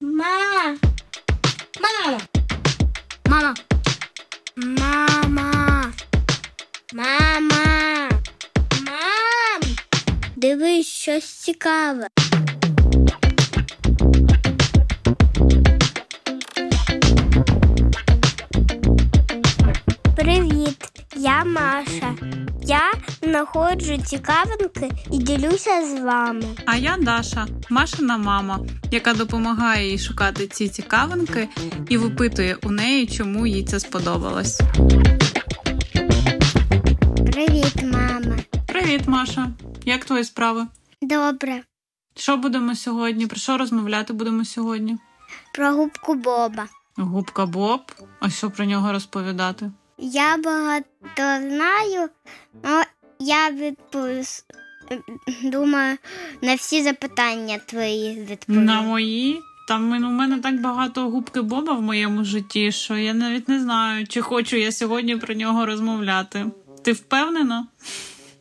Ма. Мама. Мама. Мама. Мама. Мам. Дивись щось цікаве. Привіт, я Маша. Я знаходжу цікавинки і ділюся з вами. А я Даша, Машина мама, яка допомагає їй шукати ці цікавинки і випитує у неї, чому їй це сподобалось. Привіт, мама. Привіт, Маша! Як твої справи? Добре. Що будемо сьогодні? Про що розмовляти будемо сьогодні? Про губку Боба. Губка Боб. А що про нього розповідати? Я багато знаю, але я відповіс... думаю, на всі запитання твої відповім. На мої? Там у мене так багато губки Боба в моєму житті, що я навіть не знаю, чи хочу я сьогодні про нього розмовляти. Ти впевнена?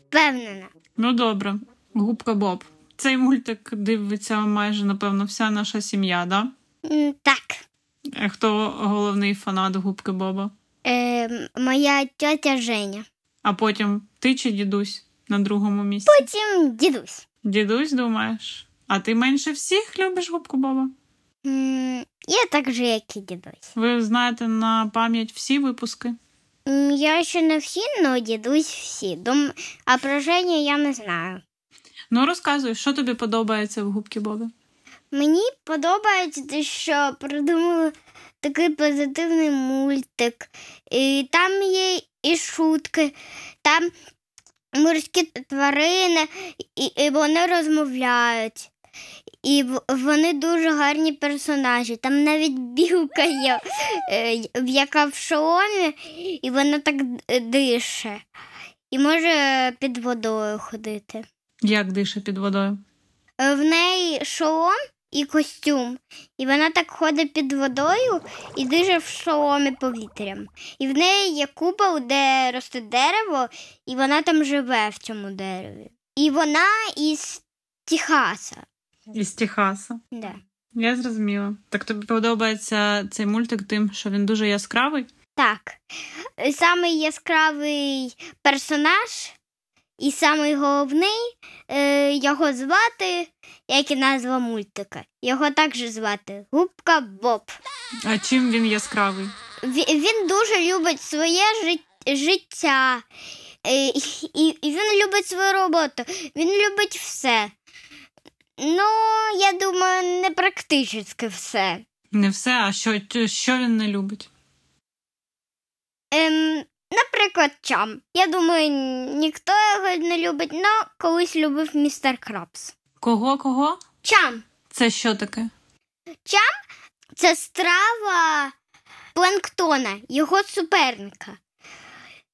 Впевнена. Ну добре, губка Боб. Цей мультик дивиться майже, напевно, вся наша сім'я, да? Так. Хто головний фанат губки Боба? Е, моя тьотя Женя. А потім ти чи дідусь на другому місці? Потім дідусь. Дідусь, думаєш? А ти менше всіх любиш губку Боба? М, Я так же, як і дідусь. Ви знаєте на пам'ять всі випуски? М, Я ще не всі, але дідусь всі. Дум... А про Женю я не знаю. Ну розказуй, що тобі подобається в губці Бобі? Мені подобається, що придумали такий позитивний мультик. І там є і шутки, там морські тварини, і, і вони розмовляють. І вони дуже гарні персонажі. Там навіть білка є, е, яка в шоломі, і вона так дише. І може під водою ходити. Як дише під водою? Е, В неї шолом і костюм, і вона так ходить під водою і диже в шоломі повітрям. І в неї є купол, де росте дерево, і вона там живе в цьому дереві. І вона із Техаса. Із Техаса. Да. Я зрозуміла. Так тобі подобається цей мультик тим, що він дуже яскравий? Так. Самий яскравий персонаж і самий головний е, його звати, як і назва мультика. Його також звати Губка Боб. А чим він яскравий? Ві- Він дуже любить своє життя. Е, І, і він любить свою роботу, він любить все. Ну, я думаю, не практично все. Не все, а що, що він не любить? Наприклад, чам. Я думаю, ніхто його не любить, але колись любив містер Крабс. Кого, кого? Чам Це що таке? Чам це страва планктона, його суперника.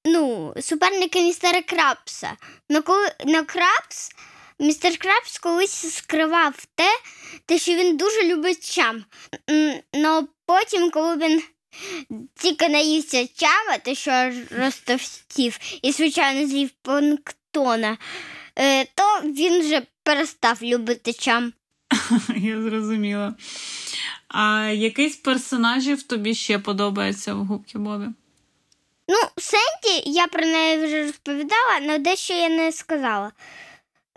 Ну, суперника містера Крабса. Но коли на Крабс, містер Крабс колись скривав те, те, що він дуже любить чам. Но потім, коли він тільки наївся чама, те, що розтовстів, і, звичайно, з'їв планктона, е, то він вже перестав любити чам. Я зрозуміла. А який з персонажів тобі ще подобається в губці Бобі? Ну, Сенді, я про неї вже розповідала, але дещо я не сказала.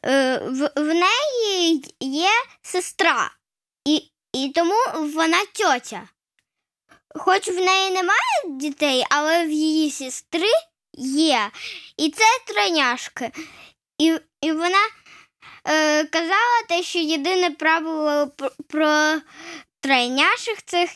Е, в, в неї є сестра, і, і тому вона тьотя. Хоч в неї немає дітей, але в її сестри є. І це тройняшки. І, і вона е, казала те, що єдине правило про, про тройняшок цих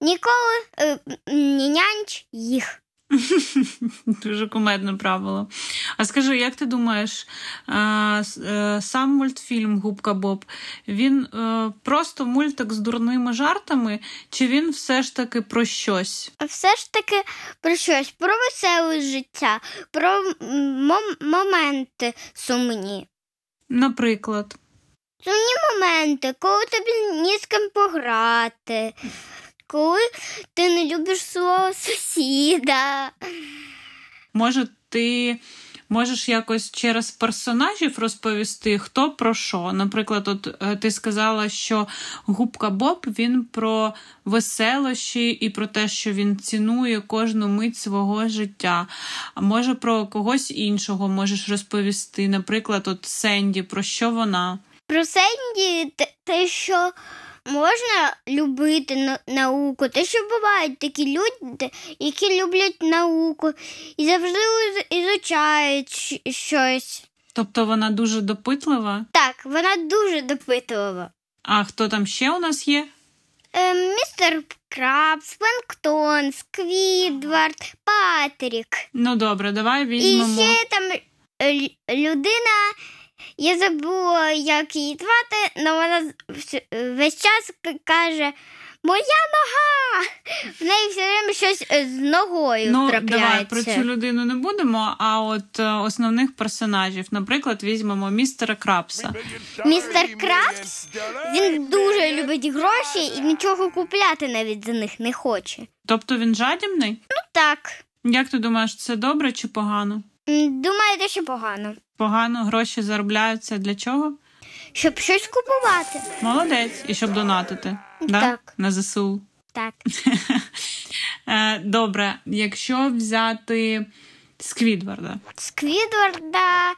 ніколи е, не нянч їх. Дуже кумедне правило. А скажи, як ти думаєш, е, сам мультфільм Губка Боб, він е, просто мультик з дурними жартами, чи він все ж таки про щось? все ж таки про щось, про веселе життя, про мом- моменти сумні. Наприклад, Сумні моменти, коли тобі ні з ким пограти, коли ти не любиш свого сусіда. може, ти можеш якось через персонажів розповісти, хто про що. Наприклад, от е, ти сказала, що губка Боб він про веселощі і про те, що він цінує кожну мить свого життя. А може про когось іншого можеш розповісти. Наприклад, от Сенді, про що вона? Про Сенді те, що можна любити науку, те, що бувають такі люди, які люблять науку і завжди ізучають щось. Тобто вона дуже допитлива? Так, вона дуже допитлива. А хто там ще у нас є? Е, містер Крабс, Планктон, Сквідвард, Патрік. Ну добре, давай візьмемо. І ще там людина, я забула, як її звати, але вона весь час каже Моя нога! В неї все время щось е, з ногою ну, трапляється. Давай про цю людину не будемо, а от е, основних персонажів, наприклад, візьмемо містера Крабса. Містер Крабс він дуже любить гроші і нічого купляти навіть за них не хоче. Тобто він жадібний? Ну так. Як ти думаєш, це добре чи погано? Думаю, що погано. Погано гроші заробляються для чого? Щоб щось купувати. Молодець, і щоб донатити. Да? Так. На ЗСУ. Так. Е, добре, якщо взяти Сквідварда. Сквідварда,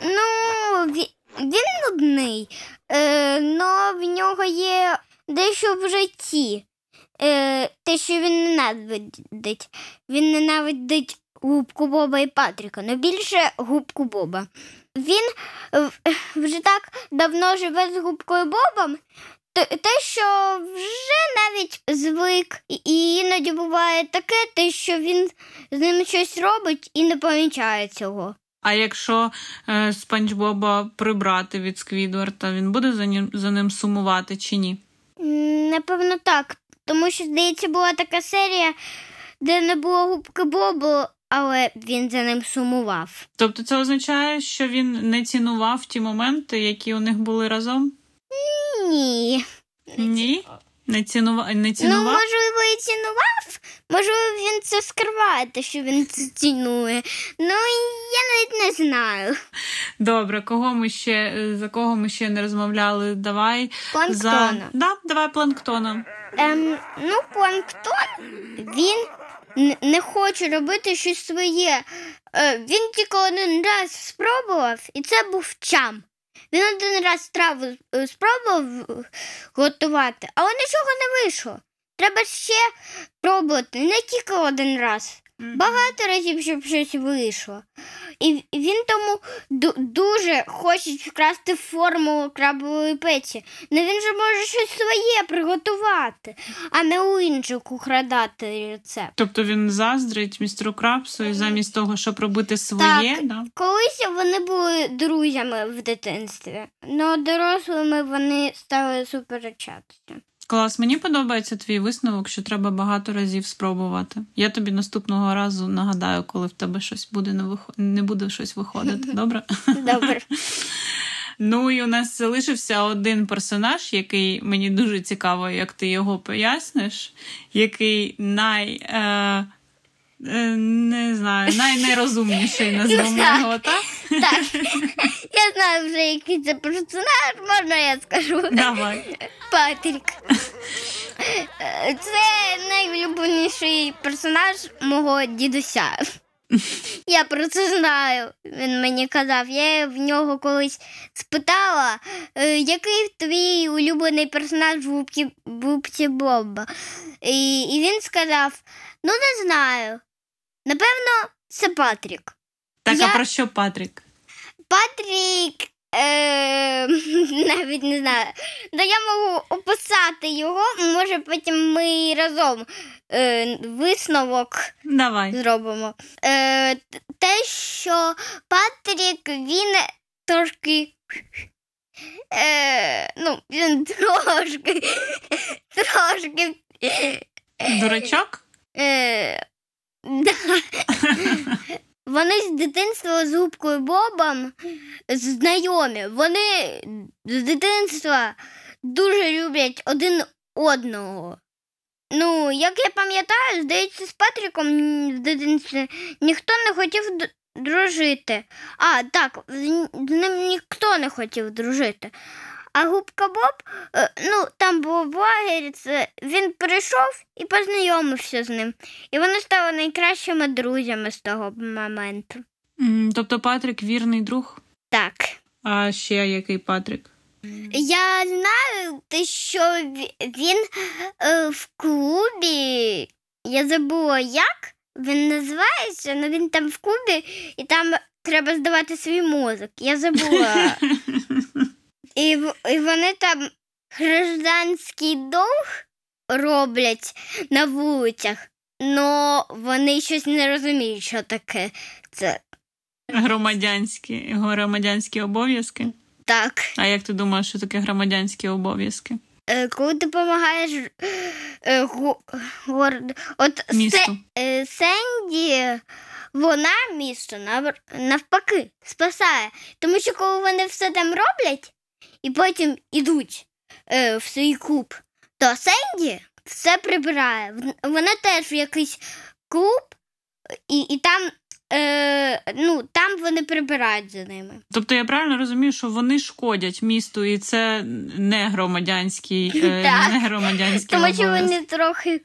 ну, він нудний, е, но в нього є дещо в житті. Е, Те, що він ненавидить. Він ненавидить губку Боба і Патріка, але більше губку Боба. Він вже так давно живе з губкою Бобом, те, що вже навіть звик, і іноді буває таке, те, що він з ним щось робить і не помічає цього. А якщо е, Спанч Боба прибрати від Сквідварда, він буде за ним за ним сумувати чи ні? Напевно, так. Тому що, здається, була така серія, де не було губки Бобу, але він за ним сумував. Тобто це означає, що він не цінував ті моменти, які у них були разом? Ні. Ні? Не цінував? Не цінував? Ну, можливо, і цінував. Можливо, він це скриває, що він це цінує. Ну, я навіть не знаю. Добре, кого ми ще, за кого ми ще не розмовляли? Давай. Планктона. За... Да, давай планктона. Ем, Ну, планктон, він не хоче робити щось своє. Е, Він тільки один раз спробував, і це був чам. Він один раз страву е, спробував готувати, але нічого не вийшло. Треба ще пробувати не тільки один раз. Багато разів, щоб щось вийшло. І він тому дуже хоче вкрасти формулу крабової печі. Не він же може щось своє приготувати, а не у інших украдати рецепт. Тобто він заздрить містеру Крабсу і замість того, щоб робити своє. Так, да? Колись вони були друзями в дитинстві, але дорослими вони стали суперечатися. Клас, мені подобається твій висновок, що треба багато разів спробувати. Я тобі наступного разу нагадаю, коли в тебе щось буде не виход... не буде щось виходити. Добре? Добре. Ну і у нас залишився один персонаж, який мені дуже цікаво, як ти його поясниш, який най. Е... Е, не знаю, найнерозумніший назвемо його, так? Так. Я знаю вже, який це персонаж, можна я скажу. Давай. Патрік. Це найулюбленіший персонаж мого дідуся. Я про це знаю. Він мені казав. Я в нього колись спитала, «Е, який твій улюблений персонаж в губці Боба. І, і він сказав: Ну, не знаю. Напевно, це Патрік. Так, Я... а про що Патрік? Патрік. Е, навіть не знаю. Да я можу описати його, може потім ми разом е, висновок Давай. зробимо. Е, Те, що Патрік він трошки. Е, Ну, він трошки. трошки. Дурачок? Е. Вони з дитинства з губкою Бобом знайомі. Вони з дитинства дуже люблять один одного. Ну, як я пам'ятаю, здається, з Патріком в дитинстві ніхто не хотів дружити. А, так, з ним ніхто не хотів дружити. А губка Боб, е, ну там був блогер, він прийшов і познайомився з ним. І вони стали найкращими друзями з того моменту. Тобто Патрік вірний друг? Так. А ще який Патрік? Я знаю, що він е, в клубі. Я забула, як він називається, але він там в клубі і там треба здавати свій мозок. Я забула. І, і вони там гражданський долг роблять на вулицях, але вони щось не розуміють, що таке це. Громадянські, громадянські обов'язки. Так. А як ти думаєш, що таке громадянські обов'язки? Е, коли ти допомагаєш е, го- городу. От Се, е, Сенді, вона місто нав- навпаки спасає. Тому що коли вони все там роблять і потім ідуть е, в свій клуб, то Сенді все прибирає. Вона теж в якийсь клуб, і, і там, е, ну, там вони прибирають за ними. Тобто я правильно розумію, що вони шкодять місту, і це не громадянський, е, Так. не громадянський Тому що вони трохи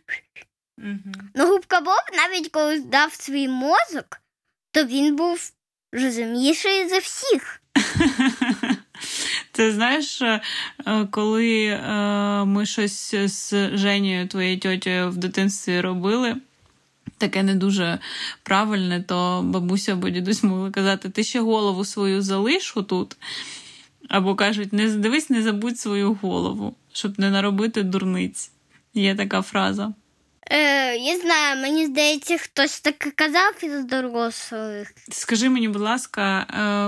Мгм. Ну, губка Боб, навіть коли здав свій мозок, то він був розумніший за всіх. Ти знаєш, е, коли е, ми щось з Женєю, твоєю тьотєю, в дитинстві робили, таке не дуже правильне, то бабуся або дідусь могли казати, ти ще голову свою залиш отут. Або кажуть, не дивись, не забудь свою голову, щоб не наробити дурниць. Є така фраза. Е, я знаю, мені здається, хтось таке казав із дорослих. Скажи мені, будь ласка,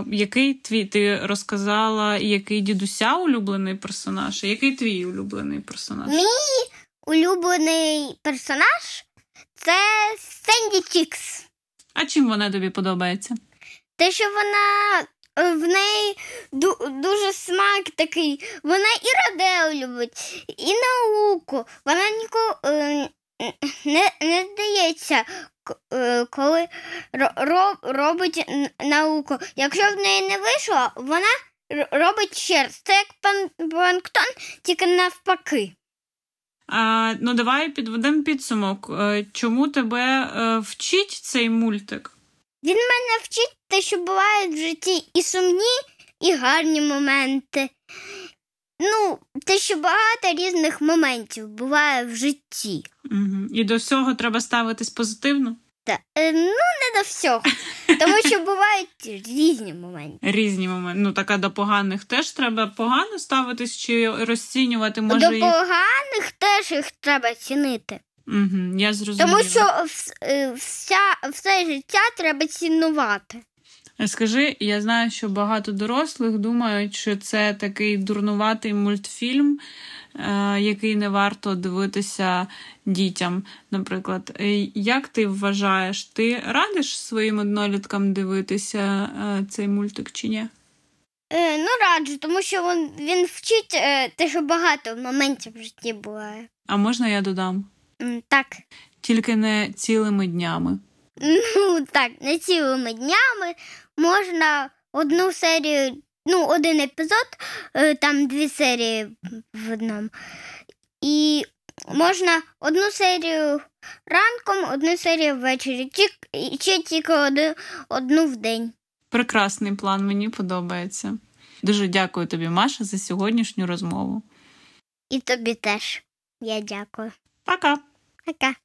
е, який твій ти розказала, який дідуся улюблений персонаж, а який твій улюблений персонаж? Мій улюблений персонаж це Сенді Чікс. А чим вона тобі подобається? Те, що вона е, в неї ду- дуже смак такий. Вона і радео любить, і науку. Вона ніколи е, не, не здається, е, коли ро- ро- робить науку. Якщо в неї не вийшло, вона робить ще раз. Це як пан- планктон, тільки навпаки. А, ну, давай підведемо підсумок. Е, Чому тебе е, вчить цей мультик? Він мене вчить те, що бувають в житті і сумні, і гарні моменти. Ну, те, що багато різних моментів буває в житті. Угу. І до всього треба ставитись позитивно? Та, е, ну, не до всього. Тому що бувають різні моменти. Різні моменти. Ну, так а до поганих теж треба погано ставитись чи розцінювати, може. до їх? поганих теж їх треба цінити. Угу, я зрозуміла. Тому що вс- е, вся, все життя треба цінувати. Скажи, я знаю, що багато дорослих думають, що це такий дурнуватий мультфільм, е, який не варто дивитися дітям. Наприклад, Е, як ти вважаєш, ти радиш своїм одноліткам дивитися е, цей мультик чи ні? Е, ну, раджу, тому що він, він вчить е, те, що багато моментів в житті буває. А можна я додам? Так. Тільки не цілими днями. Ну, так, не цілими днями можна одну серію, ну, один епізод, е, там дві серії в одному. І можна одну серію ранком, одну серію ввечері, ще тільки одну, одну в день. Прекрасний план, мені подобається. Дуже дякую тобі, Маша, за сьогоднішню розмову. І тобі теж. Я дякую. Пока! Пока.